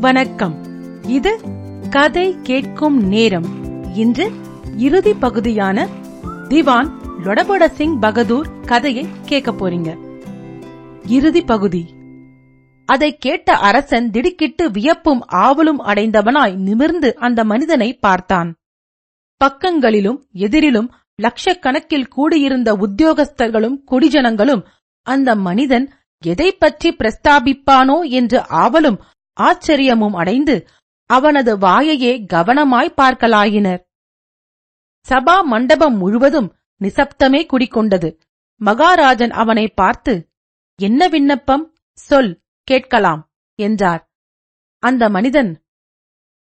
வணக்கம். இது கதை கேட்கும் நேரம். இன்று இறுதி பகுதியான திவான் லொடபட சிங் பகதூர் கதையை கேட்க போறீங்க. இறுதி பகுதி. அதை கேட்ட அரசன் திடுக்கிட்டு வியப்பும் ஆவலும் அடைந்தவனாய் நிமிர்ந்து அந்த மனிதனை பார்த்தான். பக்கங்களிலும் எதிரிலும் லட்சக்கணக்கில் கூடியிருந்த உத்தியோகஸ்தர்களும் குடிஜனங்களும் அந்த மனிதன் எதை பற்றி பிரஸ்தாபிப்பானோ என்று ஆவலும் ஆச்சரியமும் அடைந்து அவனது வாயையே கவனமாய் பார்க்கலாயினர். சபா மண்டபம் முழுவதும் நிசப்தமே குடிக்கொண்டது மகாராஜன் அவனை பார்த்து என்ன விண்ணப்பம்? சொல் கேட்கலாம் என்றார். அந்த மனிதன்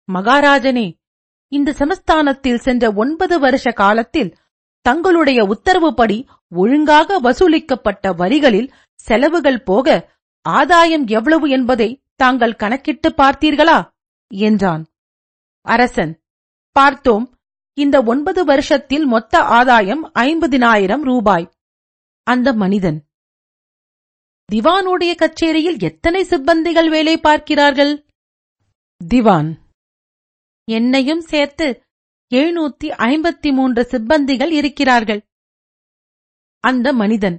மகாராஜனே இந்த சமஸ்தானத்தில் சென்ற ஒன்பது வருஷ காலத்தில் தங்களுடைய உத்தரவுப்படி ஒழுங்காக வசூலிக்கப்பட்ட வரிகளில் செலவுகள் போக ஆதாயம் எவ்வளவு என்பதை தாங்கள் கணக்கிட்டு பார்த்தீர்களா? என்றான். அரசன் பார்த்தோம் இந்த ஒன்பது வருஷத்தில் மொத்த ஆதாயம் ஐம்பதினாயிரம் ரூபாய். அந்த மனிதன் திவானுடைய கச்சேரியில் எத்தனை சிப்பந்திகள் வேலை பார்க்கிறார்கள்? திவான் என்னையும் சேர்த்து எழுநூத்தி ஐம்பத்தி மூன்று சிப்பந்திகள் இருக்கிறார்கள். அந்த மனிதன்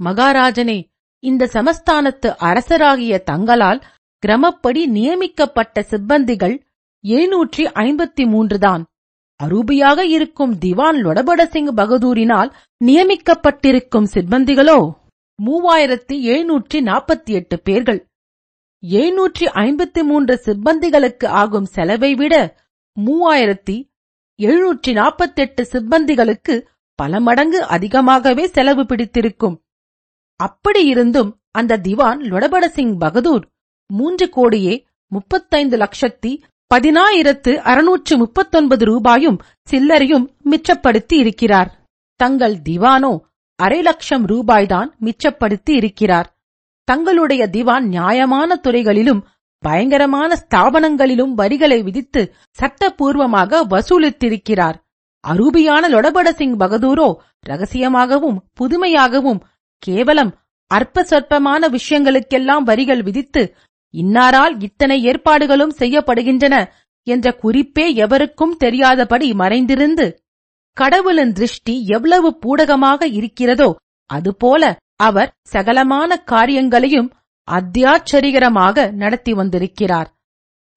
மகாராஜனே இந்த சமஸ்தானத்து அரசராகிய தங்களால் கிரமப்படி நியமிக்கப்பட்ட சிப்பந்திகள் எழுநூற்றி ஐம்பத்தி மூன்றுதான் அரூபியாக இருக்கும் திவான் லொடபட சிங் பகதூரினால் நியமிக்கப்பட்டிருக்கும் சிப்பந்திகளோ? மூவாயிரத்தி எழுநூற்றி நாற்பத்தி எட்டு பேர்கள். எழுநூற்றி ஐம்பத்தி மூன்று சிப்பந்திகளுக்கு ஆகும் செலவை விட மூவாயிரத்தி எழுநூற்றி நாற்பத்தெட்டு சிப்பந்திகளுக்கு பல மடங்கு அதிகமாகவே செலவு பிடித்திருக்கும். அப்படியிருந்தும் அந்த திவான் லொடபட சிங் பகதூர் மூன்று கோடியே முப்பத்தைந்து லட்சத்தி பதினாயிரத்து அறுநூற்று முப்பத்தொன்பது ரூபாயும் சில்லறையும் மிச்சப்படுத்தி இருக்கிறார் தங்கள் திவானோ அரை லட்சம் ரூபாய்தான் மிச்சப்படுத்தி இருக்கிறார் தங்களுடைய திவான் நியாயமான துறைகளிலும் பயங்கரமான ஸ்தாபனங்களிலும் வரிகளை விதித்து சட்டபூர்வமாக வசூலித்திருக்கிறார். அரூபியான லொடபட சிங் பகதூரோ ரகசியமாகவும் புதுமையாகவும் கேவலம் அற்ப சொற்பமான விஷயங்களுக்கெல்லாம் வரிகள் விதித்து இன்னாரால் இத்தனை ஏற்பாடுகளும் செய்யப்படுகின்றன என்ற குறிப்பே எவருக்கும் தெரியாதபடி மறைந்திருந்து கடவுளின் திருஷ்டி எவ்வளவு பூடகமாக இருக்கிறதோ அதுபோல அவர் சகலமான காரியங்களையும் அத்தியாச்சரிகரமாக நடத்தி வந்திருக்கிறார்.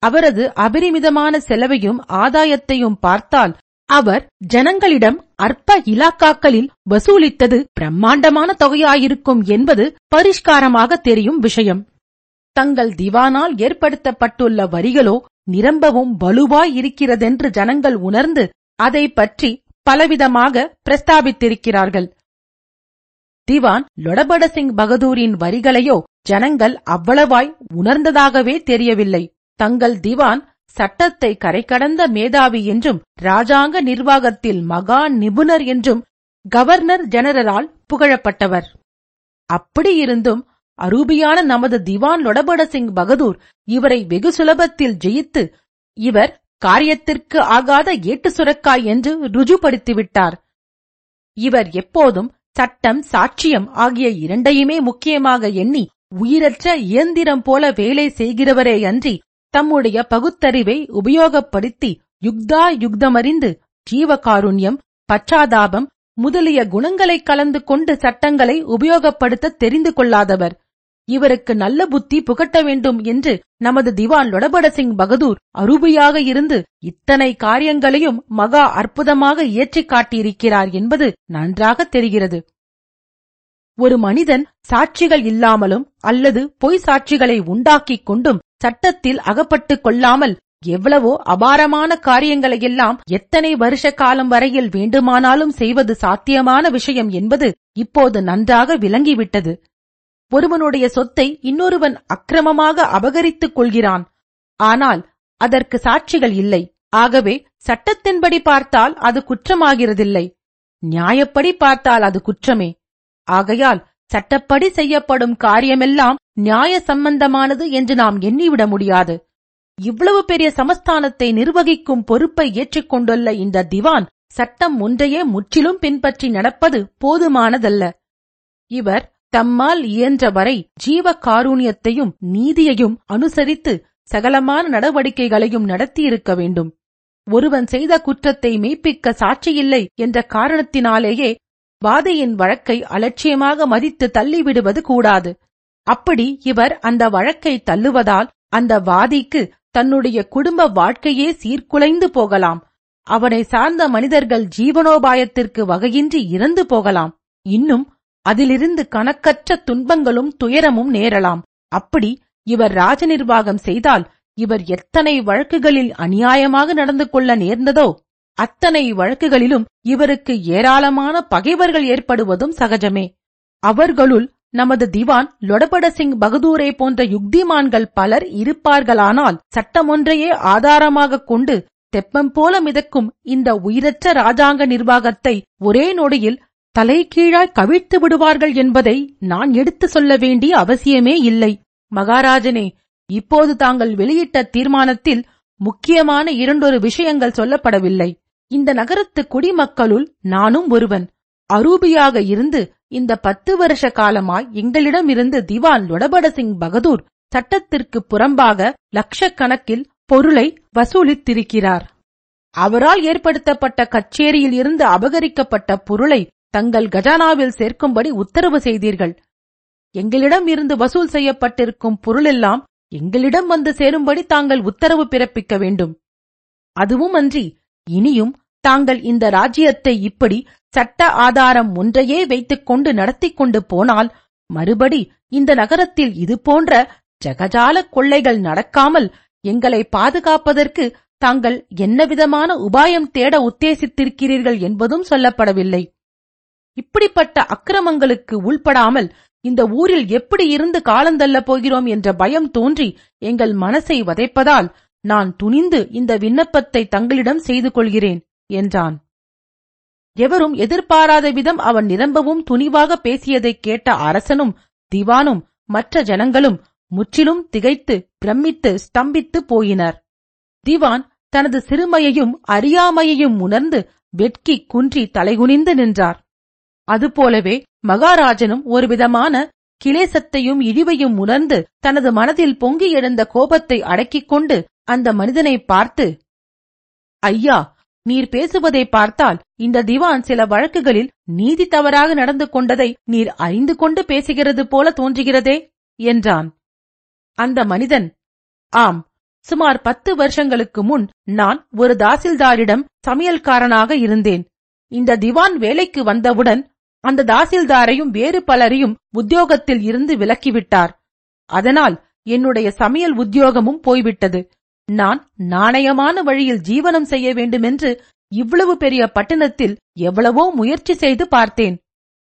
அவரது அபரிமிதமான செலவையும் ஆதாயத்தையும் பார்த்தால் அவர் ஜனங்களிடம் அற்ப இலாக்காக்களில் வசூலித்தது பிரம்மாண்டமான தொகையாயிருக்கும் என்பது பரிஷ்காரமாக தெரியும் விஷயம். தங்கள் திவானால் ஏற்படுத்தப்பட்டுள்ள வரிகளோ நிரம்பவும் வலுவாய் இருக்கிறதென்று ஜனங்கள் உணர்ந்து அதை பற்றி பலவிதமாக பிரஸ்தாபித்திருக்கிறார்கள். திவான் லொடபட சிங் பகதூரின் வரிகளையோ ஜனங்கள் அவ்வளவாய் உணர்ந்ததாகவே தெரியவில்லை. தங்கள் திவான் சட்டத்தை கரைகடந்த மேதாவி என்றும் ராஜாங்க நிர்வாகத்தில் மகா நிபுணர் என்றும் கவர்னர் ஜெனரலால் புகழப்பட்டவர். அப்படியிருந்தும் அரூபியான நமது திவான் லொடபட சிங் பகதூர் இவரை வெகு சுலபத்தில் ஜெயித்து இவர் காரியத்திற்கு ஆகாத ஏட்டு சுரக்காய் என்று ருஜுபடுத்திவிட்டார். இவர் எப்போதும் சட்டம் சாட்சியம் ஆகிய இரண்டையுமே முக்கியமாக எண்ணி உயிரற்ற இயந்திரம் போல வேலை செய்கிறவரே அன்றி தம்முடைய பகுத்தறிவை உபயோகப்படுத்தி யுக்தா யுக்தமறிந்து ஜீவகாருண்யம் பச்சாதாபம் முதலிய குணங்களைக் கலந்து கொண்டு சட்டங்களை உபயோகப்படுத்த தெரிந்து கொள்ளாதவர். இவருக்கு நல்ல புத்தி புகட்ட வேண்டும் என்று நமது திவான் லொடபட சிங் பகதூர் அருபியாக இருந்து இத்தனை காரியங்களையும் மகா அற்புதமாக இயற்றிக் காட்டியிருக்கிறார் என்பது நன்றாக தெரிகிறது. ஒரு மனிதன் சாட்சிகள் இல்லாமலும் அல்லது பொய் சாட்சிகளை உண்டாக்கிக் கொண்டும் சட்டத்தில் அகப்பட்டுக் கொள்ளாமல் எவ்வளவோ அபாரமான காரியங்களையெல்லாம் எத்தனை வருஷ காலம் வரையில் வேண்டுமானாலும் செய்வது சாத்தியமான விஷயம் என்பது இப்போது நன்றாக விளங்கிவிட்டது. ஒருவனுடைய சொத்தை இன்னொருவன் அக்கிரமமாக அபகரித்துக் கொள்கிறான். ஆனால் அதற்கு சாட்சிகள் இல்லை. ஆகவே சட்டத்தின்படி பார்த்தால் அது குற்றமாகிறதில்லை. நியாயப்படி பார்த்தால் அது குற்றமே. ஆகையால் சட்டப்படி செய்யப்படும் காரியமெல்லாம் நியாய சம்பந்தமானது என்று நாம் எண்ணிவிட முடியாது. இவ்வளவு பெரிய சமஸ்தானத்தை நிர்வகிக்கும் பொறுப்பை ஏற்றுக்கொண்டுள்ள இந்த திவான் சட்டம் ஒன்றையே முற்றிலும் பின்பற்றி நடப்பது போதுமானதல்ல. இவர் தம்மால் இயன்றவரை ஜீவ காரூணியத்தையும் நீதியையும் அனுசரித்து சகலமான நடவடிக்கைகளையும் நடத்தியிருக்க வேண்டும். ஒருவன் செய்த குற்றத்தை மெய்ப்பிக்க சாட்சியில்லை என்ற காரணத்தினாலேயே வாதியின் வழக்கை அலட்சியமாக மதித்து தள்ளிவிடுவது கூடாது. அப்படி இவர் அந்த வழக்கை தள்ளுவதால் அந்த வாதிக்கு தன்னுடைய குடும்ப வாழ்க்கையே சீர்குலைந்து போகலாம். அவனை சார்ந்த மனிதர்கள் ஜீவனோபாயத்திற்கு வகையின்றி இறந்து போகலாம். இன்னும் அதிலிருந்து கணக்கற்ற துன்பங்களும் துயரமும் நேரலாம். அப்படி இவர் ராஜ நிர்வாகம் செய்தால் இவர் எத்தனை வழக்குகளில் அநியாயமாக நடந்து கொள்ள நேர்ந்ததோ அத்தனை வழக்குகளிலும் இவருக்கு ஏராளமான பகைவர்கள் ஏற்படுவதும் சகஜமே. அவர்களுள் நமது திவான் லொடபட சிங் பகதூரை போன்ற யுக்திமான்கள் பலர் இருப்பார்களானால் சட்டமொன்றையே ஆதாரமாகக் கொண்டு தெப்பம் போல மிதக்கும் இந்த உயிரற்ற ராஜாங்க நிர்வாகத்தை ஒரே நொடியில் தலைகீழாய் கவிழ்த்து விடுவார்கள் என்பதை நான் எடுத்து சொல்ல வேண்டிய அவசியமே இல்லை. மகாராஜனே இப்போது தாங்கள் வெளியிட்ட தீர்மானத்தில் முக்கியமான இரண்டொரு விஷயங்கள் சொல்லப்படவில்லை. இந்த நகரத்து குடிமக்களுள் நானும் ஒருவன். அரூபியாக இருந்து இந்த பத்து வருஷ காலமாய் எங்களிடமிருந்து திவான் லொடபட சிங் பகதூர் சட்டத்திற்கு புறம்பாக லட்சக்கணக்கில் பொருளை வசூலித்திருக்கிறார். அவரால் ஏற்படுத்தப்பட்ட கச்சேரியில் இருந்து அபகரிக்கப்பட்ட பொருளை தங்கள் கஜானாவில் சேர்க்கும்படி உத்தரவு செய்தீர்கள். எங்களிடம் இருந்து வசூல் செய்யப்பட்டிருக்கும் பொருளெல்லாம் எங்களிடம் வந்து சேரும்படி தாங்கள் உத்தரவு பிறப்பிக்க வேண்டும். அதுவும் அன்றி இனியும் தாங்கள் இந்த ராஜ்யத்தை இப்படி சட்ட ஆதாரம் ஒன்றையே வைத்துக் கொண்டு நடத்திக் கொண்டு போனால் மறுபடி இந்த நகரத்தில் இது போன்ற ஜகஜால கொள்ளைகள் நடக்காமல் எங்களை பாதுகாப்பதற்கு தாங்கள் என்னவிதமான உபாயம் தேட உத்தேசித்திருக்கிறீர்கள் என்பதும் சொல்லப்படவில்லை. இப்படிப்பட்ட அக்கிரமங்களுக்கு உள்படாமல் இந்த ஊரில் எப்படி இருந்து காலந்தள்ளப் போகிறோம் என்ற பயம் தோன்றி எங்கள் மனசை வதைப்பதால் நான் துணிந்து இந்த விண்ணப்பத்தை தங்களிடம் செய்து கொள்கிறேன் என்றான். எவரும் எதிர்பாராத விதம் அவன் நிரம்பவும் துணிவாக பேசியதைக் கேட்ட அரசனும் திவானும் மற்ற ஜனங்களும் முற்றிலும் திகைத்து பிரமித்து ஸ்தம்பித்து போயினர். திவான் தனது சிறுமையையும் அறியாமையையும் உணர்ந்து வெட்கி குன்றி தலைகுனிந்து நின்றார். அதுபோலவே மகாராஜனும் ஒருவிதமான கிளேசத்தையும் இழிவையும் உணர்ந்து தனது மனதில் பொங்கி எழுந்த கோபத்தை அடக்கிக் கொண்டு அந்த மனிதனை பார்த்து ஐயா நீர் பேசுவதை பார்த்தால் இந்த திவான் சில வழக்குகளில் நீதி தவறாக நடந்து கொண்டதை நீர் அறிந்து கொண்டு பேசுகிறது போல தோன்றுகிறதே என்றான். அந்த மனிதன் ஆம் சுமார் பத்து வருஷங்களுக்கு முன் நான் ஒரு தாசில்தாரிடம் சமையல்காரனாக இருந்தேன். இந்த திவான் வேலைக்கு வந்தவுடன் அந்த தாசில்தாரையும் வேறு பலரையும் உத்தியோகத்தில் இருந்து விலக்கிவிட்டார் அதனால் என்னுடைய சமையல் உத்தியோகமும் போய்விட்டது. நான் நாணயமான வழியில் ஜீவனம் செய்ய வேண்டுமென்று இவ்வளவு பெரிய பட்டணத்தில் எவ்வளவோ முயற்சி செய்து பார்த்தேன்.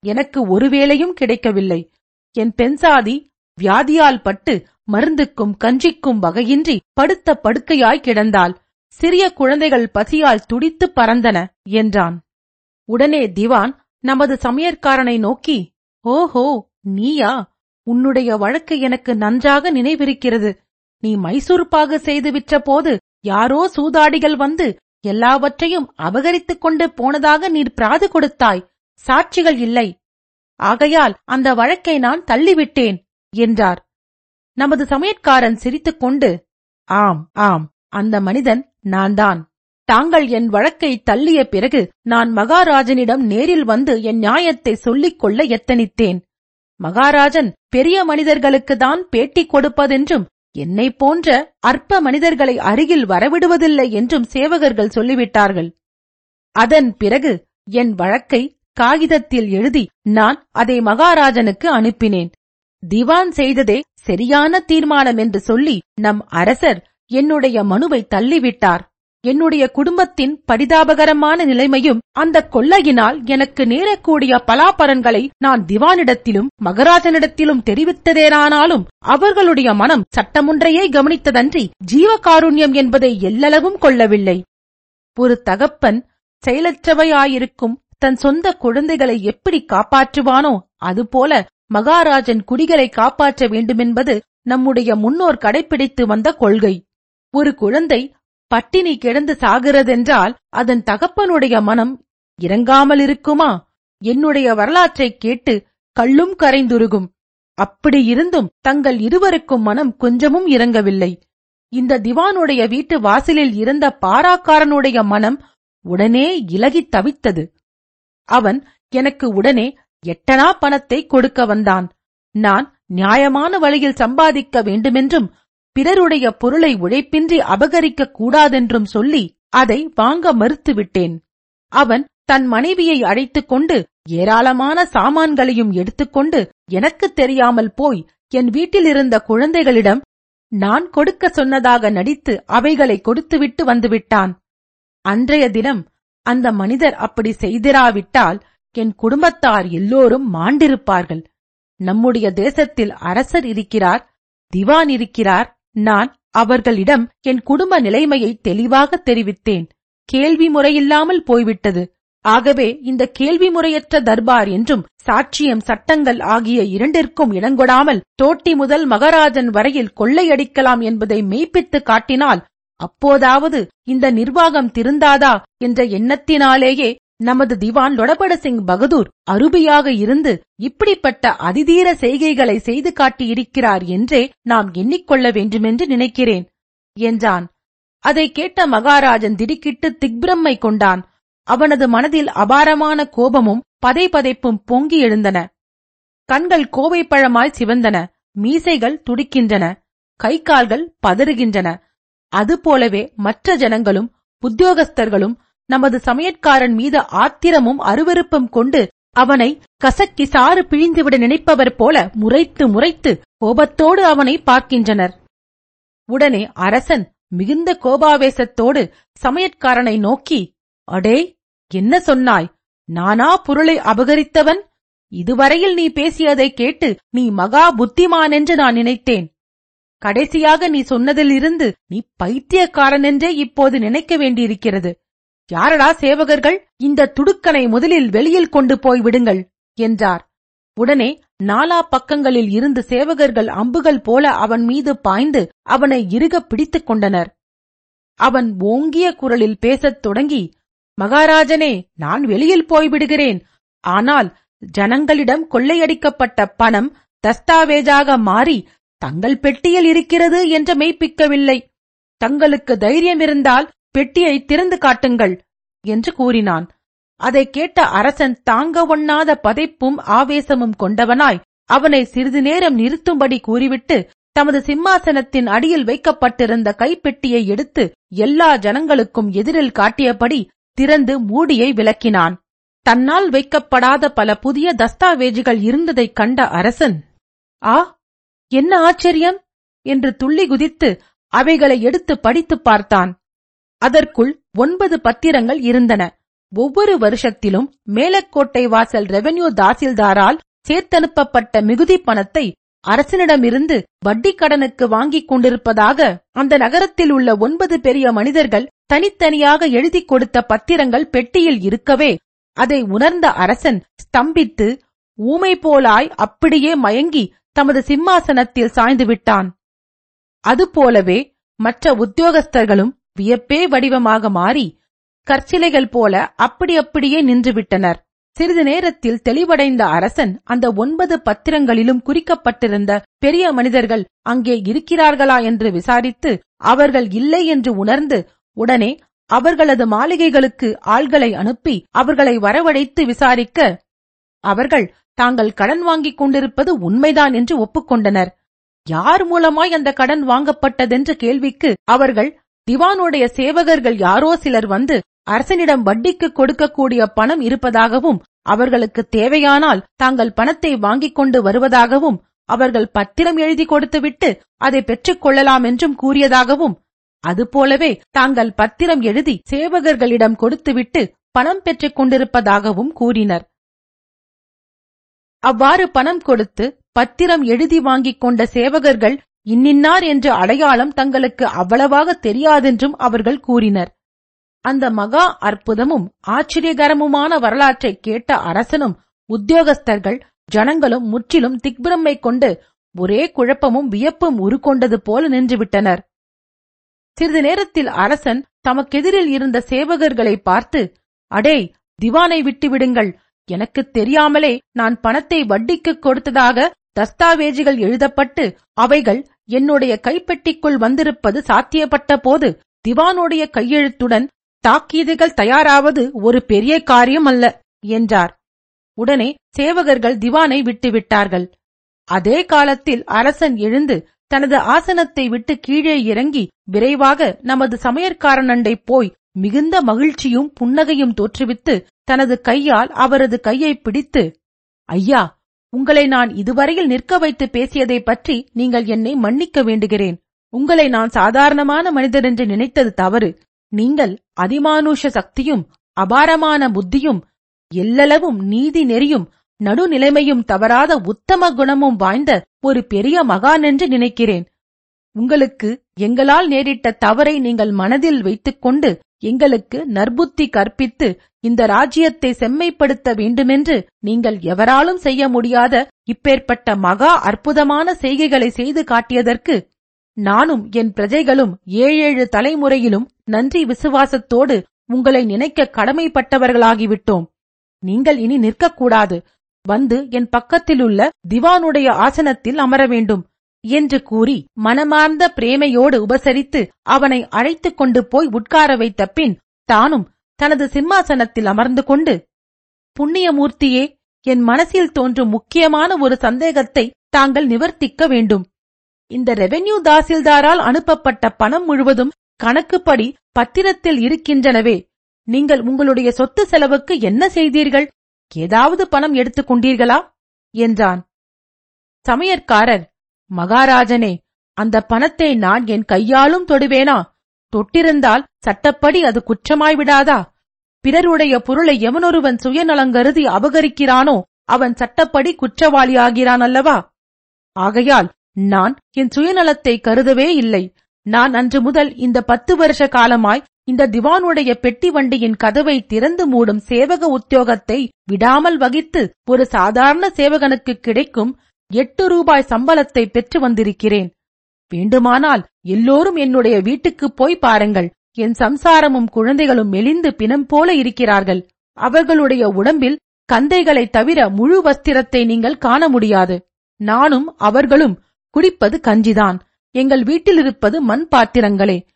எனக்கு ஒரு வேலையும் கிடைக்கவில்லை. என் பெண்சாதி வியாதியால் பட்டு மருந்துக்கும் கஞ்சிக்கும் வகையின்றி படுத்த படுக்கையாய் கிடந்தாள் சிறிய குழந்தைகள் பசியால் துடித்துப் பறந்தன என்றான். உடனே திவான் நமது சமையற்காரனை நோக்கி ஓஹோ நீயா? உன்னுடைய வழக்கு எனக்கு நன்றாக நினைவிருக்கிறது. நீ மைசூர்பாகு செய்து விற்ற போது யாரோ சூதாடிகள் வந்து எல்லாவற்றையும் அபகரித்துக் கொண்டு போனதாக நீர் பிராது கொடுத்தாய். சாட்சிகள் இல்லை. ஆகையால் அந்த வழக்கை நான் தள்ளிவிட்டேன் என்றார். நமது சமையற்காரன் சிரித்துக்கொண்டு ஆம் ஆம் அந்த மனிதன் நான்தான். தாங்கள் என் வழக்கை தள்ளிய பிறகு நான் மகாராஜனிடம் நேரில் வந்து என் நியாயத்தை சொல்லிக் கொள்ள எத்தனித்தேன். மகாராஜன் பெரிய மனிதர்களுக்குதான் பேட்டி கொடுப்பதென்றும் என்னை போன்ற அற்ப மனிதர்களை அருகில் வரவிடுவதில்லை என்றும் சேவகர்கள் சொல்லிவிட்டார்கள். அதன் பிறகு என் வழக்கை காகிதத்தில் எழுதி நான் அதை மகாராஜனுக்கு அனுப்பினேன். திவான் செய்ததே சரியான தீர்மானம் என்று சொல்லி நம் அரசர் என்னுடைய மனுவை தள்ளிவிட்டார். என்னுடைய குடும்பத்தின் பரிதாபகரமான நிலைமையும் அந்த கொள்ளையினால் எனக்கு நேரக்கூடிய பலாபரன்களை நான் திவானிடத்திலும் மகராஜனிடத்திலும் தெரிவித்ததேனானாலும் அவர்களுடைய மனம் சட்டமொன்றையே கவனித்ததன்றி ஜீவகாருண்யம் என்பதை எல்லளவும் கொள்ளவில்லை. ஒரு தகப்பன் செயலற்றவையாயிருக்கும் தன் சொந்த குழந்தைகளை எப்படி காப்பாற்றுவானோ அதுபோல மகாராஜன் குடிகளை காப்பாற்ற வேண்டுமென்பது நம்முடைய முன்னோர் கடைபிடித்து வந்த கொள்கை. ஒரு குழந்தை பட்டினி கிடந்து சாகிறதென்றால் அதன் தகப்பனுடைய மனம் இறங்காமல் இருக்குமா? என்னுடைய வரலாற்றைக் கேட்டு கள்ளும் கரைந்துருகும். அப்படி இருந்தும் தங்கள் இருவருக்கும் மனம் கொஞ்சமும் இறங்கவில்லை. இந்த திவானுடைய வீட்டு வாசலில் இருந்த பாராக்காரனுடைய மனம் உடனே இலகித் தவித்தது. அவன் எனக்கு உடனே எட்டனா பணத்தை கொடுக்க வந்தான். நான் நியாயமான வழியில் சம்பாதிக்க வேண்டுமென்றும் பிறருடைய பொருளை உழைப்பின்றி அபகரிக்க கூடாதென்றும் சொல்லி அதை வாங்க மறுத்துவிட்டேன். அவன் தன் மனைவியை அழைத்துக் கொண்டு ஏராளமான சாமான்களையும் எடுத்துக்கொண்டு எனக்கு தெரியாமல் போய் என் வீட்டிலிருந்த குழந்தைகளிடம் நான் கொடுக்க சொன்னதாக நடித்து அவைகளை கொடுத்துவிட்டு வந்துவிட்டான். அன்றைய தினம் அந்த மனிதர் அப்படி செய்திராவிட்டால் என் குடும்பத்தார் எல்லோரும் மாண்டிருப்பார்கள். நம்முடைய தேசத்தில் அரசர் இருக்கிறார் திவான் இருக்கிறார் நான் அவர்களிடம் என் குடும்ப நிலைமையை தெளிவாக தெரிவித்தேன். கேள்வி முறையில்லாமல் போய்விட்டது. ஆகவே இந்த கேள்வி முறையற்ற தர்பார் என்றும் சாட்சியம் சட்டங்கள் ஆகிய இரண்டிற்கும் இடங்கொடாமல் தோட்டி முதல் மகாராஜன் வரையில் கொள்ளையடிக்கலாம் என்பதை மெய்ப்பித்து காட்டினால் அப்போதாவது இந்த நிர்வாகம் திருந்தாதா என்ற எண்ணத்தினாலேயே நமது திவான் லொடபட சிங் பகதூர் அருபியாக இருந்து இப்படிப்பட்ட அதிதீர செய்கைகளை செய்து காட்டியிருக்கிறார் என்றே நாம் எண்ணிக்கொள்ள வேண்டுமென்று நினைக்கிறேன் என்றான். அதை கேட்ட மகாராஜன் திடுக்கிட்டு திக்பிரம்மை கொண்டான். அவனது மனதில் அபாரமான கோபமும் பதைபதைப்பும் பொங்கி எழுந்தன. கண்கள் கோவைப்பழமாய் சிவந்தன. மீசைகள் துடிக்கின்றன. கை கால்கள் பதறுகின்றன. அதுபோலவே மற்ற ஜனங்களும் உத்தியோகஸ்தர்களும் நமது சமையற்காரன் மீது ஆத்திரமும் அருவருப்பும் கொண்டு அவனை கசக்கி சாறு பிழிந்துவிட நினைப்பவர் போல முறைத்து முறைத்து கோபத்தோடு அவனை பார்க்கின்றனர். உடனே அரசன் மிகுந்த கோபாவேசத்தோடு சமையற்காரனை நோக்கி அடே என்ன சொன்னாய்? நானா பொருளை அபகரித்தவன்? இதுவரையில் நீ பேசியதை கேட்டு நீ மகா புத்திமானென்று நான் நினைத்தேன். கடைசியாக நீ சொன்னதிலிருந்து நீ பைத்தியக்காரன் என்றே இப்போது நினைக்க வேண்டியிருக்கிறது. யாரடா சேவகர்கள் இந்த துடுக்கனை முதலில் வெளியில் கொண்டு போய் விடுங்கள் என்றார். உடனே நாலா பக்கங்களில் இருந்து சேவகர்கள் அம்புகள் போல அவன் மீது பாய்ந்து அவனை இறுக பிடித்துக் கொண்டனர். அவன் ஓங்கிய குரலில் பேசத் தொடங்கி மகாராஜனே நான் வெளியில் போய்விடுகிறேன் ஆனால் ஜனங்களிடம் கொள்ளையடிக்கப்பட்ட பணம் தஸ்தாவேஜாக மாறி தங்கள் பெட்டியில் இருக்கிறது என்று மெய்ப்பிக்கவில்லை. தங்களுக்கு தைரியம் இருந்தால் பெட்டியை திறந்து காட்டுங்கள் என்று கூறினான். அதைக் கேட்ட அரசன் தாங்க ஒண்ணாத பதைப்பும் ஆவேசமும் கொண்டவனாய் அவனை சிறிது நேரம் நிறுத்தும்படி கூறிவிட்டு தமது சிம்மாசனத்தின் அடியில் வைக்கப்பட்டிருந்த கைப்பெட்டியை எடுத்து எல்லா ஜனங்களுக்கும் எதிரில் காட்டியபடி திறந்து மூடியை விலக்கினான் தன்னால் வைக்கப்படாத பல புதிய தஸ்தாவேஜுகள் இருந்ததைக் கண்ட அரசன் ஆ என்ன ஆச்சரியம்? என்று துள்ளி குதித்து அவைகளை எடுத்து படித்துப் பார்த்தான். அதற்குள் ஒன்பது பத்திரங்கள் இருந்தன. ஒவ்வொரு வருஷத்திலும் மேலக்கோட்டை வாசல் ரெவென்யூ தாசில்தாரால் சேர்த்தனுப்பப்பட்ட மிகுதி பணத்தை அரசனிடமிருந்து வட்டிக் கடனுக்கு வாங்கிக் கொண்டிருப்பதாக அந்த நகரத்தில் உள்ள ஒன்பது பெரிய மனிதர்கள் தனித்தனியாக எழுதிக் கொடுத்த பத்திரங்கள் பெட்டியில் இருக்கவே அதை உணர்ந்த அரசன் ஸ்தம்பித்து ஊமை போலாய் அப்படியே மயங்கி தமது சிம்மாசனத்தில் சாய்ந்து விட்டான். அதுபோலவே மற்ற உத்தியோகஸ்தர்களும் வியப்பே வடிவமாக மாறி கற்சிலைகள் போல அப்படி அப்படியே நின்றுவிட்டனர். சிறிது நேரத்தில் தெளிவடைந்த அரசன் அந்த ஒன்பது பத்திரங்களிலும் குறிக்கப்பட்டிருந்த பெரிய மனிதர்கள் அங்கே இருக்கிறார்களா என்று விசாரித்து அவர்கள் இல்லை என்று உணர்ந்து உடனே அவர்களது மாளிகைகளுக்கு ஆள்களை அனுப்பி அவர்களை வரவழைத்து விசாரிக்க அவர்கள் தாங்கள் கடன் வாங்கிக் கொண்டிருப்பது உண்மைதான் என்று ஒப்புக்கொண்டனர். யார் மூலமாய் அந்த கடன் வாங்கப்பட்டதென்ற கேள்விக்கு அவர்கள் திவானுடைய சேவகர்கள் யாரோ சிலர் வந்து அரசனிடம் வட்டிக்கு கொடுக்கக்கூடிய பணம் இருப்பதாகவும் அவர்களுக்கு தேவையானால் தாங்கள் பணத்தை வாங்கிக் கொண்டு வருவதாகவும் அவர்கள் பத்திரம் எழுதி கொடுத்துவிட்டு அதை பெற்றுக் கொள்ளலாம் என்றும் கூறியதாகவும் அதுபோலவே தாங்கள் பத்திரம் எழுதி சேவகர்களிடம் கொடுத்துவிட்டு பணம் பெற்றுக் கொண்டிருப்பதாகவும் கூறினர். அவ்வாறு பணம் கொடுத்து பத்திரம் எழுதி வாங்கிக் கொண்ட சேவகர்கள் இன்னின்னார் என்ற அடையாளம் தங்களுக்கு அவ்வளவாக தெரியாதென்றும் அவர்கள் கூறினர். அந்த மகா அற்புதமும் ஆச்சரியகரமுமான வரலாற்றைக் கேட்ட அரசனும் உத்தியோகஸ்தர்கள் ஜனங்களும் முற்றிலும் திக்பிரமை கொண்டு ஒரே குழப்பமும் வியப்பும் உருக்கொண்டது போல நின்றுவிட்டனர். சிறிது நேரத்தில் அரசன் தமக்கெதிரில் இருந்த சேவகர்களை பார்த்து அடே திவானை விட்டு விடுங்கள் எனக்கு தெரியாமலே நான் பணத்தை வட்டிக்கு கொடுத்ததாக தஸ்தாவேஜுகள் எழுதப்பட்டு அவைகள் என்னுடைய கைப்பெட்டிக்குள் வந்திருப்பது சாத்தியப்பட்ட போது திவானுடைய கையெழுத்துடன் தாக்கீதுகள் தயாராவது ஒரு பெரிய காரியம் அல்ல என்றார். உடனே சேவகர்கள் திவானை விட்டுவிட்டார்கள். அதே காலத்தில் அரசன் எழுந்து தனது ஆசனத்தை விட்டு கீழே இறங்கி விரைவாக நமது சமையற்காரனண்டை போய் மிகுந்த மகிழ்ச்சியும் புன்னகையும் தோற்றுவித்து தனது கையால் அவரது கையை பிடித்து ஐயா உங்களை நான் இதுவரையில் நிற்க வைத்து பேசியதைப் பற்றி நீங்கள் என்னை மன்னிக்க வேண்டுகிறேன். உங்களை நான் சாதாரணமான மனிதர் என்று நினைத்தது தவறு. நீங்கள் அதிமானுஷ சக்தியும் அபாரமான புத்தியும் எல்லளவும் நீதி நெறியும் நடுநிலைமையும் தவறாத உத்தம குணமும் வாய்ந்த ஒரு பெரிய மகான் என்று நினைக்கிறேன். உங்களுக்கு எங்களால் நேரிட்ட தவறை நீங்கள் மனதில் வைத்துக்கொண்டு எங்களுக்கு நற்புத்தி கற்பித்து இந்த ராஜ்யத்தை செம்மைப்படுத்த வேண்டுமென்று நீங்கள் எவராலும் செய்ய முடியாத இப்பேற்பட்ட மகா அற்புதமான செய்கைகளை செய்து காட்டியதற்கு நானும் என் பிரஜைகளும் ஏழேழு தலைமுறையிலும் நன்றி விசுவாசத்தோடு உங்களை நினைக்க கடமைப்பட்டவர்களாகிவிட்டோம். நீங்கள் இனி நிற்கக்கூடாது. வந்து என் பக்கத்திலுள்ள திவானுடைய ஆசனத்தில் அமர வேண்டும் என்று கூறி மனமார்ந்த பிரேமையோடு உபசரித்து அவனை அழைத்துக் கொண்டு போய் உட்கார வைத்த பின் தானும் தனது சிம்மாசனத்தில் அமர்ந்து கொண்டு புண்ணியமூர்த்தியே என் மனசில் தோன்றும் முக்கியமான ஒரு சந்தேகத்தை தாங்கள் நிவர்த்திக்க வேண்டும். இந்த ரெவென்யூ தாசில்தாரால் அனுப்பப்பட்ட பணம் முழுவதும் கணக்குப்படி பத்திரத்தில் இருக்கின்றனவே. நீங்கள் உங்களுடைய சொத்து செலவுக்கு என்ன செய்தீர்கள்? ஏதாவது பணம் எடுத்துக் கொண்டீர்களா? என்றான். சமையற்காரர் மகாராஜனே அந்த பணத்தை நான் என் கையாலும் தொடுவேனா? தொட்டிருந்தால் சட்டப்படி அது குற்றமாய்விடாதா பிறருடைய பொருளை எவனொருவன் சுயநலங்கருதி அபகரிக்கிறானோ அவன் சட்டப்படி குற்றவாளியாகிறான் அல்லவா ஆகையால் நான் என் சுயநலத்தை கருதவே இல்லை. நான் அன்று முதல் இந்த பத்து வருஷ காலமாய் இந்த திவானுடைய பெட்டி வண்டியின் கதவை திறந்து மூடும் சேவக உத்தியோகத்தை விடாமல் வகித்து ஒரு சாதாரண சேவகனுக்கு கிடைக்கும் எட்டு ரூபாய் சம்பளத்தை பெற்று வந்திருக்கிறேன். வேண்டுமானால் எல்லோரும் என்னுடைய வீட்டுக்குப் போய் பாருங்கள். என் சம்சாரமும் குழந்தைகளும் மெலிந்து பிணம் போல இருக்கிறார்கள். அவர்களுடைய உடம்பில் கந்தைகளைத் தவிர முழு வஸ்திரத்தை நீங்கள் காண முடியாது. நானும் அவர்களும் குடிப்பது கஞ்சிதான். எங்கள் வீட்டிலிருப்பது மண் பாத்திரங்களே.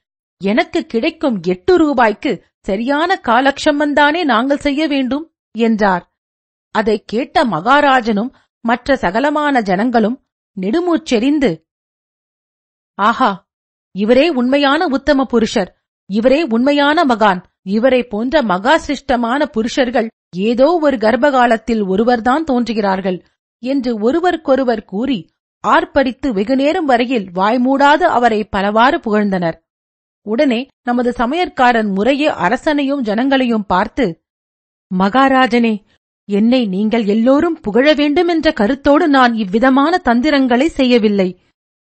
எனக்கு கிடைக்கும் எட்டு ரூபாய்க்கு சரியான காலக்ஷமந்தானே நாங்கள் செய்ய வேண்டும்? என்றார். அதைக் கேட்ட மகாராஜனும் மற்ற சகலமான ஜனங்களும் நெடுமூச்செறிந்து ஆஹா இவரே உண்மையான உத்தம புருஷர் இவரே உண்மையான மகான் இவரை போன்ற மகா சிருஷ்டமான புருஷர்கள் ஏதோ ஒரு கர்ப்பகாலத்தில் ஒருவர்தான் தோன்றுகிறார்கள் என்று ஒருவருக்கொருவர் கூறி ஆர்ப்பரித்து வெகுநேரம் வரையில் வாய்மூடாது அவரை பலவாறு புகழ்ந்தனர். உடனே நமது சமையற்காரன் முறையே அரசனையும் ஜனங்களையும் பார்த்து மகாராஜனே என்னை நீங்கள் எல்லோரும் புகழ வேண்டும் என்ற கருத்தோடு நான் இவ்விதமான தந்திரங்களை செய்யவில்லை.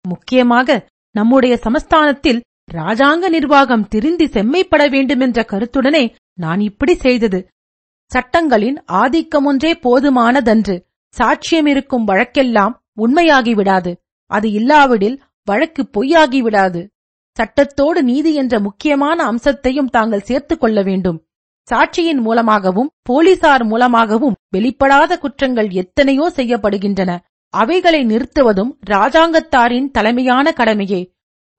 முக்கியமாக நம்முடைய சமஸ்தானத்தில் ராஜாங்க நிர்வாகம் திருந்தி செம்மைப்பட வேண்டுமென்ற கருத்துடனே நான் இப்படி செய்தது. சட்டங்களின் ஆதிக்கமொன்றே போதுமானதன்று. சாட்சியமிருக்கும் வழக்கெல்லாம் உண்மையாகிவிடாது. அது இல்லாவிடில் வழக்கு பொய்யாகிவிடாது. சட்டத்தோடு நீதி என்ற முக்கியமான அம்சத்தையும் தாங்கள் சேர்த்துக் கொள்ள வேண்டும். சாட்சியின் மூலமாகவும் போலீசார் மூலமாகவும் வெளிப்படாத குற்றங்கள் எத்தனையோ செய்யப்படுகின்றன. அவைகளை நிறுத்துவதும் ராஜாங்கத்தாரின் தலைமையான கடமையே.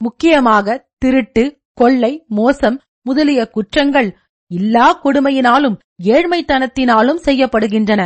முக்கியமாக திருட்டு கொள்ளை மோசம் முதலிய குற்றங்கள் இல்லா கொடுமையினாலும் ஏழ்மைத்தனத்தினாலும் செய்யப்படுகின்றன.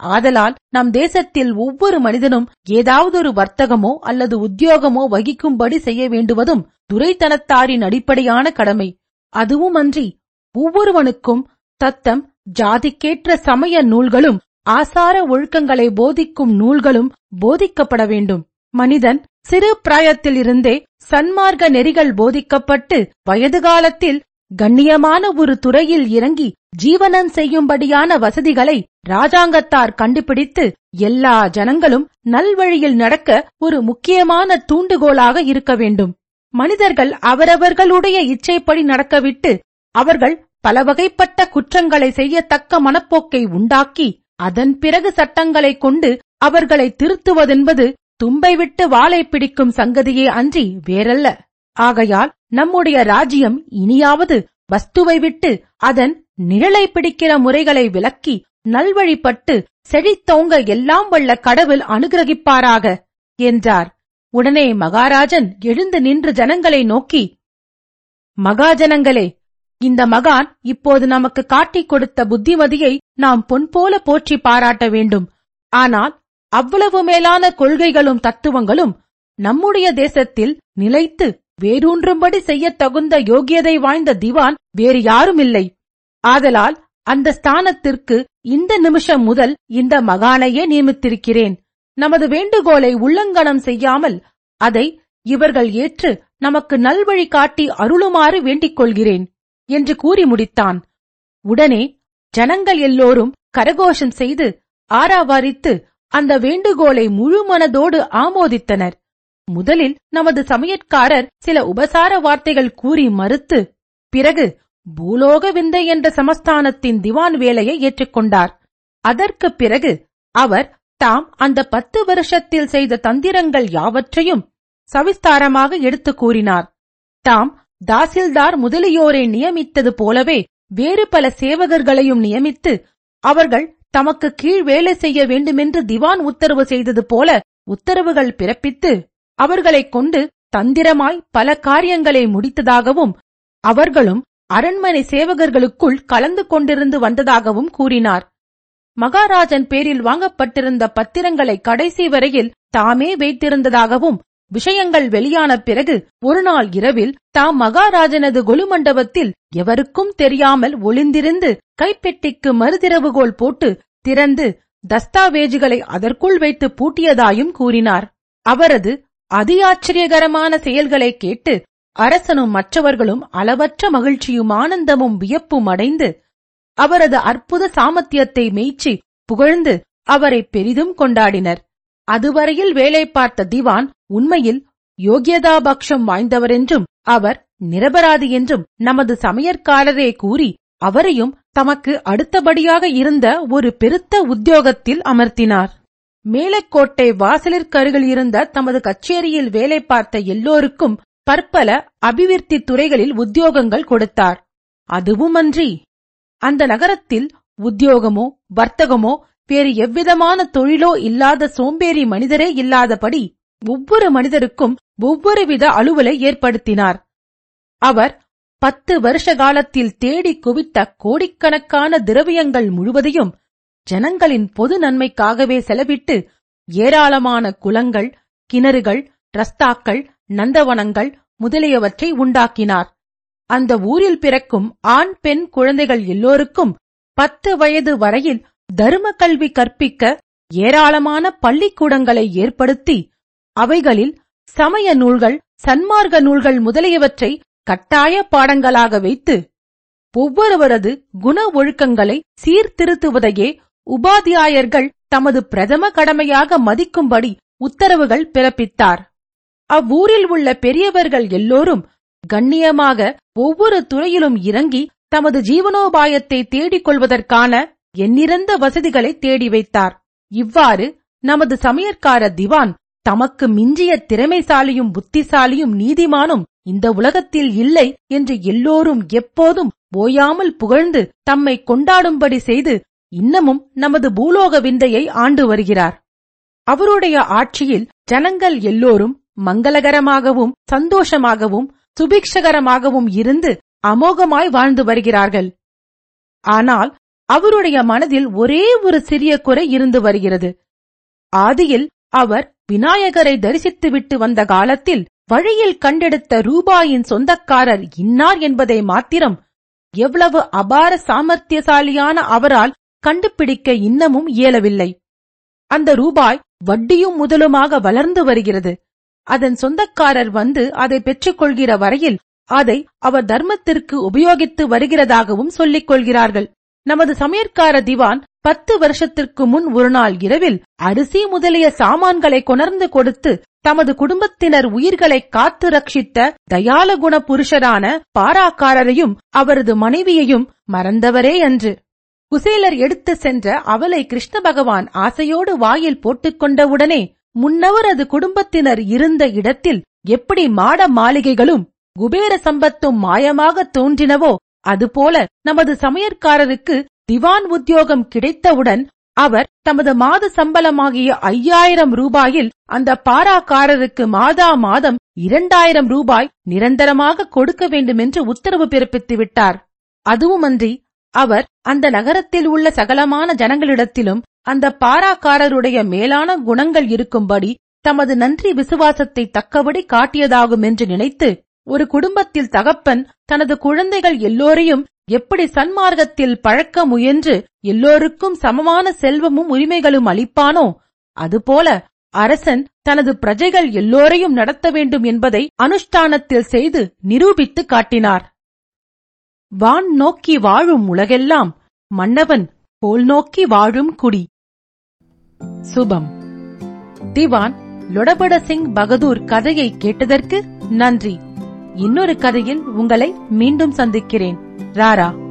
ஆதலால் நம் தேசத்தில் ஒவ்வொரு மனிதனும் ஏதாவதொரு வர்த்தகமோ அல்லது உத்தியோகமோ வகிக்கும்படி செய்ய வேண்டுவதும் துரைத்தனத்தாரின் அடிப்படையான கடமை. அதுவுமன்றி ஒவ்வொருவனுக்கும் தத்தம் ஜாதிக்கேற்ற சமய நூல்களும் ஆசார ஒழுக்கங்களை போதிக்கும் நூல்களும் போதிக்கப்பட வேண்டும். மனிதன் சிறு பிராயத்திலிருந்தே சன்மார்க்க நெறிகள் போதிக்கப்பட்டு வயது காலத்தில் கண்ணியமான ஒரு துறையில் இறங்கி ஜீவனம் செய்யும்படியான வசதிகளை ராஜாங்கத்தார் கண்டுபிடித்து எல்லா ஜனங்களும் நல்வழியில் நடக்க ஒரு முக்கியமான தூண்டுகோலாக இருக்க வேண்டும். மனிதர்கள் அவரவர்களுடைய இச்சைப்படி நடக்கவிட்டு அவர்கள் பல வகைப்பட்ட குற்றங்களை செய்யத்தக்க மனப்போக்கை உண்டாக்கி அதன் பிறகு சட்டங்களைக் கொண்டு அவர்களை திருத்துவதென்பது தும்பை விட்டு வாளை பிடிக்கும் சங்கதியே அன்றி வேறல்ல. ஆகையால் நம்முடைய ராஜ்யம் இனியாவது வஸ்துவை விட்டு அதன் நிழலை பிடிக்கிற முறைகளை விலக்கி நல்வழிப்பட்டு செழித்தோங்க எல்லாம் வல்ல கடவுள் அனுகிரகிப்பாராக என்றார். உடனே மகாராஜன் எழுந்து நின்று ஜனங்களை நோக்கி மகாஜனங்களே இந்த மகான் இப்போது நமக்கு காட்டிக் கொடுத்த புத்திமதியை நாம் பொன்போல போற்றி பாராட்ட வேண்டும். ஆனால் அவ்வளவு மேலான கொள்கைகளும் தத்துவங்களும் நம்முடைய தேசத்தில் நிலைத்து வேரூன்றும்படி செய்யத் தகுந்த யோகியதை வாய்ந்த திவான் வேறு யாரும் இல்லை ஆதலால் அந்த ஸ்தானத்திற்கு இந்த நிமிஷம் முதல் இந்த மகானையே நியமித்திருக்கிறேன். நமது வேண்டுகோளை உள்ளங்கனம் செய்யாமல் அதை இவர்கள் ஏற்று நமக்கு நல்வழி காட்டி அருளுமாறு வேண்டிக் கொள்கிறேன். என்று கூறி முடித்தான். உடனே ஜனங்கள் எல்லோரும் கரகோஷம் செய்து ஆராவாரித்து அந்த வேண்டுகோளை முழு மனதோடு ஆமோதித்தனர். முதலில் நமது சமையற்காரர் சில உபசார வார்த்தைகள் கூறி மறுத்து பிறகு பூலோக விந்தை என்ற சமஸ்தானத்தின் திவான் வேலையை ஏற்றுக்கொண்டார். அதற்குப் பிறகு அவர் தாம் அந்த பத்து வருஷத்தில் செய்த தந்திரங்கள் யாவற்றையும் சவிஸ்தாரமாக எடுத்துக் கூறினார். தாம் தாசில்தார் முதலியோரை நியமித்தது போலவே வேறு பல சேவகர்களையும் நியமித்து அவர்கள் தமக்கு கீழ் வேலை செய்ய வேண்டுமென்று திவான் உத்தரவு செய்தது போல உத்தரவுகள் பிறப்பித்து அவர்களைக் கொண்டு தந்திரமாய் பல காரியங்களை முடித்ததாகவும் அவர்களும் அரண்மனை சேவகர்களுக்குள் கலந்து கொண்டிருந்து வந்ததாகவும் கூறினார். மகாராஜன் பேரில் வாங்கப்பட்டிருந்த பத்திரங்களை கடைசி வரையில் தாமே வைத்திருந்ததாகவும் விஷயங்கள் வெளியான பிறகு ஒருநாள் இரவில் தாம் மகாராஜனது கொலுமண்டபத்தில் எவருக்கும் தெரியாமல் ஒளிந்திருந்து கைப்பெட்டிக்கு மறுதிரவுகோல் போட்டு திறந்து தஸ்தாவேஜுகளை அதற்குள் வைத்து பூட்டியதாயும் கூறினார். அவரது அதி ஆச்சரியகரமான செயல்களை கேட்டு அரசனும் மற்றவர்களும் அளவற்ற மகிழ்ச்சியும் ஆனந்தமும் வியப்பும் அடைந்து அவரது அற்புத சாமர்த்தியத்தை மெய்ச்சி புகழ்ந்து அவரை பெரிதும் கொண்டாடினர். அதுவரையில் வேலை பார்த்த திவான் உண்மையில் யோகியதாபக்ஷம் வாய்ந்தவரென்றும் அவர் நிரபராதி என்றும் நமது சமையற்காரரே கூறி அவரையும் தமக்கு அடுத்தபடியாக இருந்த ஒரு பெருத்த உத்தியோகத்தில் அமர்த்தினார். மேலக்கோட்டை வாசலிற்கருகில் இருந்த தமது கச்சேரியில் வேலை பார்த்த எல்லோருக்கும் பற்பல அபிவிருத்தி துறைகளில் உத்தியோகங்கள் கொடுத்தார். அதுவுமன்றி அந்த நகரத்தில் உத்தியோகமோ வர்த்தகமோ வேறு எவ்விதமான தொழிலோ இல்லாத சோம்பேறி மனிதரே இல்லாதபடி ஒவ்வொரு மனிதருக்கும் ஒவ்வொரு வித அலுவலை ஏற்படுத்தினார். அவர் பத்து வருஷ காலத்தில் தேடி குவித்த கோடிக்கணக்கான திரவியங்கள் முழுவதையும் ஜனங்களின் பொது நன்மைக்காகவே செலவிட்டு ஏராளமான குளங்கள் கிணறுகள் ரஸ்தாக்கள் நந்தவனங்கள் முதலியவற்றை உண்டாக்கினார். அந்த ஊரில் பிறக்கும் ஆண் பெண் குழந்தைகள் எல்லோருக்கும் பத்து வயது வரையில் தரும கல்வி கற்பிக்க ஏராளமான பள்ளிக்கூடங்களை ஏற்படுத்தி அவைகளில் சமய நூல்கள் சன்மார்க்க நூல்கள் முதலியவற்றை கட்டாய பாடங்களாக வைத்து ஒவ்வொருவரது குண ஒழுக்கங்களை சீர்திருத்துவதையே உபாத்தியாயர்கள் தமது பிரதம கடமையாக மதிக்கும்படி உத்தரவுகள் பிறப்பித்தார். அவ்வூரில் உள்ள பெரியவர்கள் எல்லோரும் கண்ணியமாக ஒவ்வொரு துறையிலும் இறங்கி தமது ஜீவனோபாயத்தை தேடிக் கொள்வதற்கான எண்ணிறந்த வசதிகளை தேடி வைத்தார். இவ்வாறு நமது சமையற்கார திவான் தமக்கு மிஞ்சிய திறமைசாலியும் புத்திசாலியும் நீதிமானும் இந்த உலகத்தில் இல்லை என்று எல்லோரும் எப்போதும் ஓயாமல் புகழ்ந்து தம்மை கொண்டாடும்படி செய்து இன்னமும் நமது பூலோக விந்தையை ஆண்டு வருகிறார். அவருடைய ஆட்சியில் ஜனங்கள் எல்லோரும் மங்களகரமாகவும் சந்தோஷமாகவும் சுபிக்ஷகரமாகவும் இருந்து அமோகமாய் வாழ்ந்து வருகிறார்கள். ஆனால் அவருடைய மனதில் ஒரே ஒரு சிறிய குறை இருந்து வருகிறது. ஆதியில் அவர் விநாயகரை தரிசித்துவிட்டு வந்த காலத்தில் வழியில் கண்டெடுத்த ரூபாயின் சொந்தக்காரர் இன்னார் என்பதை மாத்திரம் எவ்வளவு அபார சாமர்த்தியசாலியான அவரால் கண்டுபிடிக்க இன்னமும் இயலவில்லை. அந்த ரூபாய் வட்டியும் முதலுமாக வளர்ந்து வருகிறது. அதன் சொந்தக்காரர் வந்து அதை பெற்றுக்கொள்கிற வரையில் அதை அவர் தர்மத்திற்கு உபயோகித்து வருகிறதாகவும் சொல்லிக் கொள்கிறார்கள். நமது சமையற்கார திவான் பத்து வருஷத்திற்கு முன் ஒரு நாள் இரவில் அரிசி முதலிய சாமான்களை கொணர்ந்து கொடுத்து தமது குடும்பத்தினர் உயிர்களை காத்து ரட்சித்த தயால குண புருஷரான பாராக்காரரையும் அவரது மனைவியையும் மறந்தவரே அன்று குசேலர் எடுத்து சென்ற அவளை கிருஷ்ண பகவான் ஆசையோடு வாயில் போட்டுக்கொண்டவுடனே முன்னவரது குடும்பத்தினர் இருந்த இடத்தில் எப்படி மாட மாளிகைகளும் குபேர சம்பத்தும் மாயமாக தோன்றினவோ அதுபோல நமது சமையற்காரருக்கு திவான் உத்தியோகம் கிடைத்தவுடன் அவர் தமது மாத சம்பளமாகிய ஐயாயிரம் ரூபாயில் அந்த பாராக்காரருக்கு மாதா மாதம் இரண்டாயிரம் ரூபாய் நிரந்தரமாக கொடுக்க வேண்டுமென்று உத்தரவு பிறப்பித்து விட்டார் அதுவுமன்றி அவர் அந்த நகரத்தில் உள்ள சகலமான ஜனங்களிடத்திலும் அந்த பாராக்காரருடைய மேலான குணங்கள் இருக்கும்படி தமது நன்றி விசுவாசத்தை தக்கபடி காட்டியதாகும் என்று நினைத்து ஒரு குடும்பத்தில் தகப்பன் தனது குழந்தைகள் எல்லோரையும் எப்படி சன்மார்க்கத்தில் பழக்க முயன்று எல்லோருக்கும் சமமான செல்வமும் உரிமைகளும் அளிப்பானோ அதுபோல அரசன் தனது பிரஜைகள் எல்லோரையும் நடத்த வேண்டும் என்பதை அனுஷ்டானத்தில் செய்து நிரூபித்து காட்டினார். வான் நோக்கி வாழும் உலகெல்லாம் மன்னவன் கோல் நோக்கி வாழும் குடி. சுபம். திவான் லொடபட சிங் பகதூர் கதையை கேட்டதற்கு நன்றி. இன்னொரு கதையில் உங்களை மீண்டும் சந்திக்கிறேன். ராரா.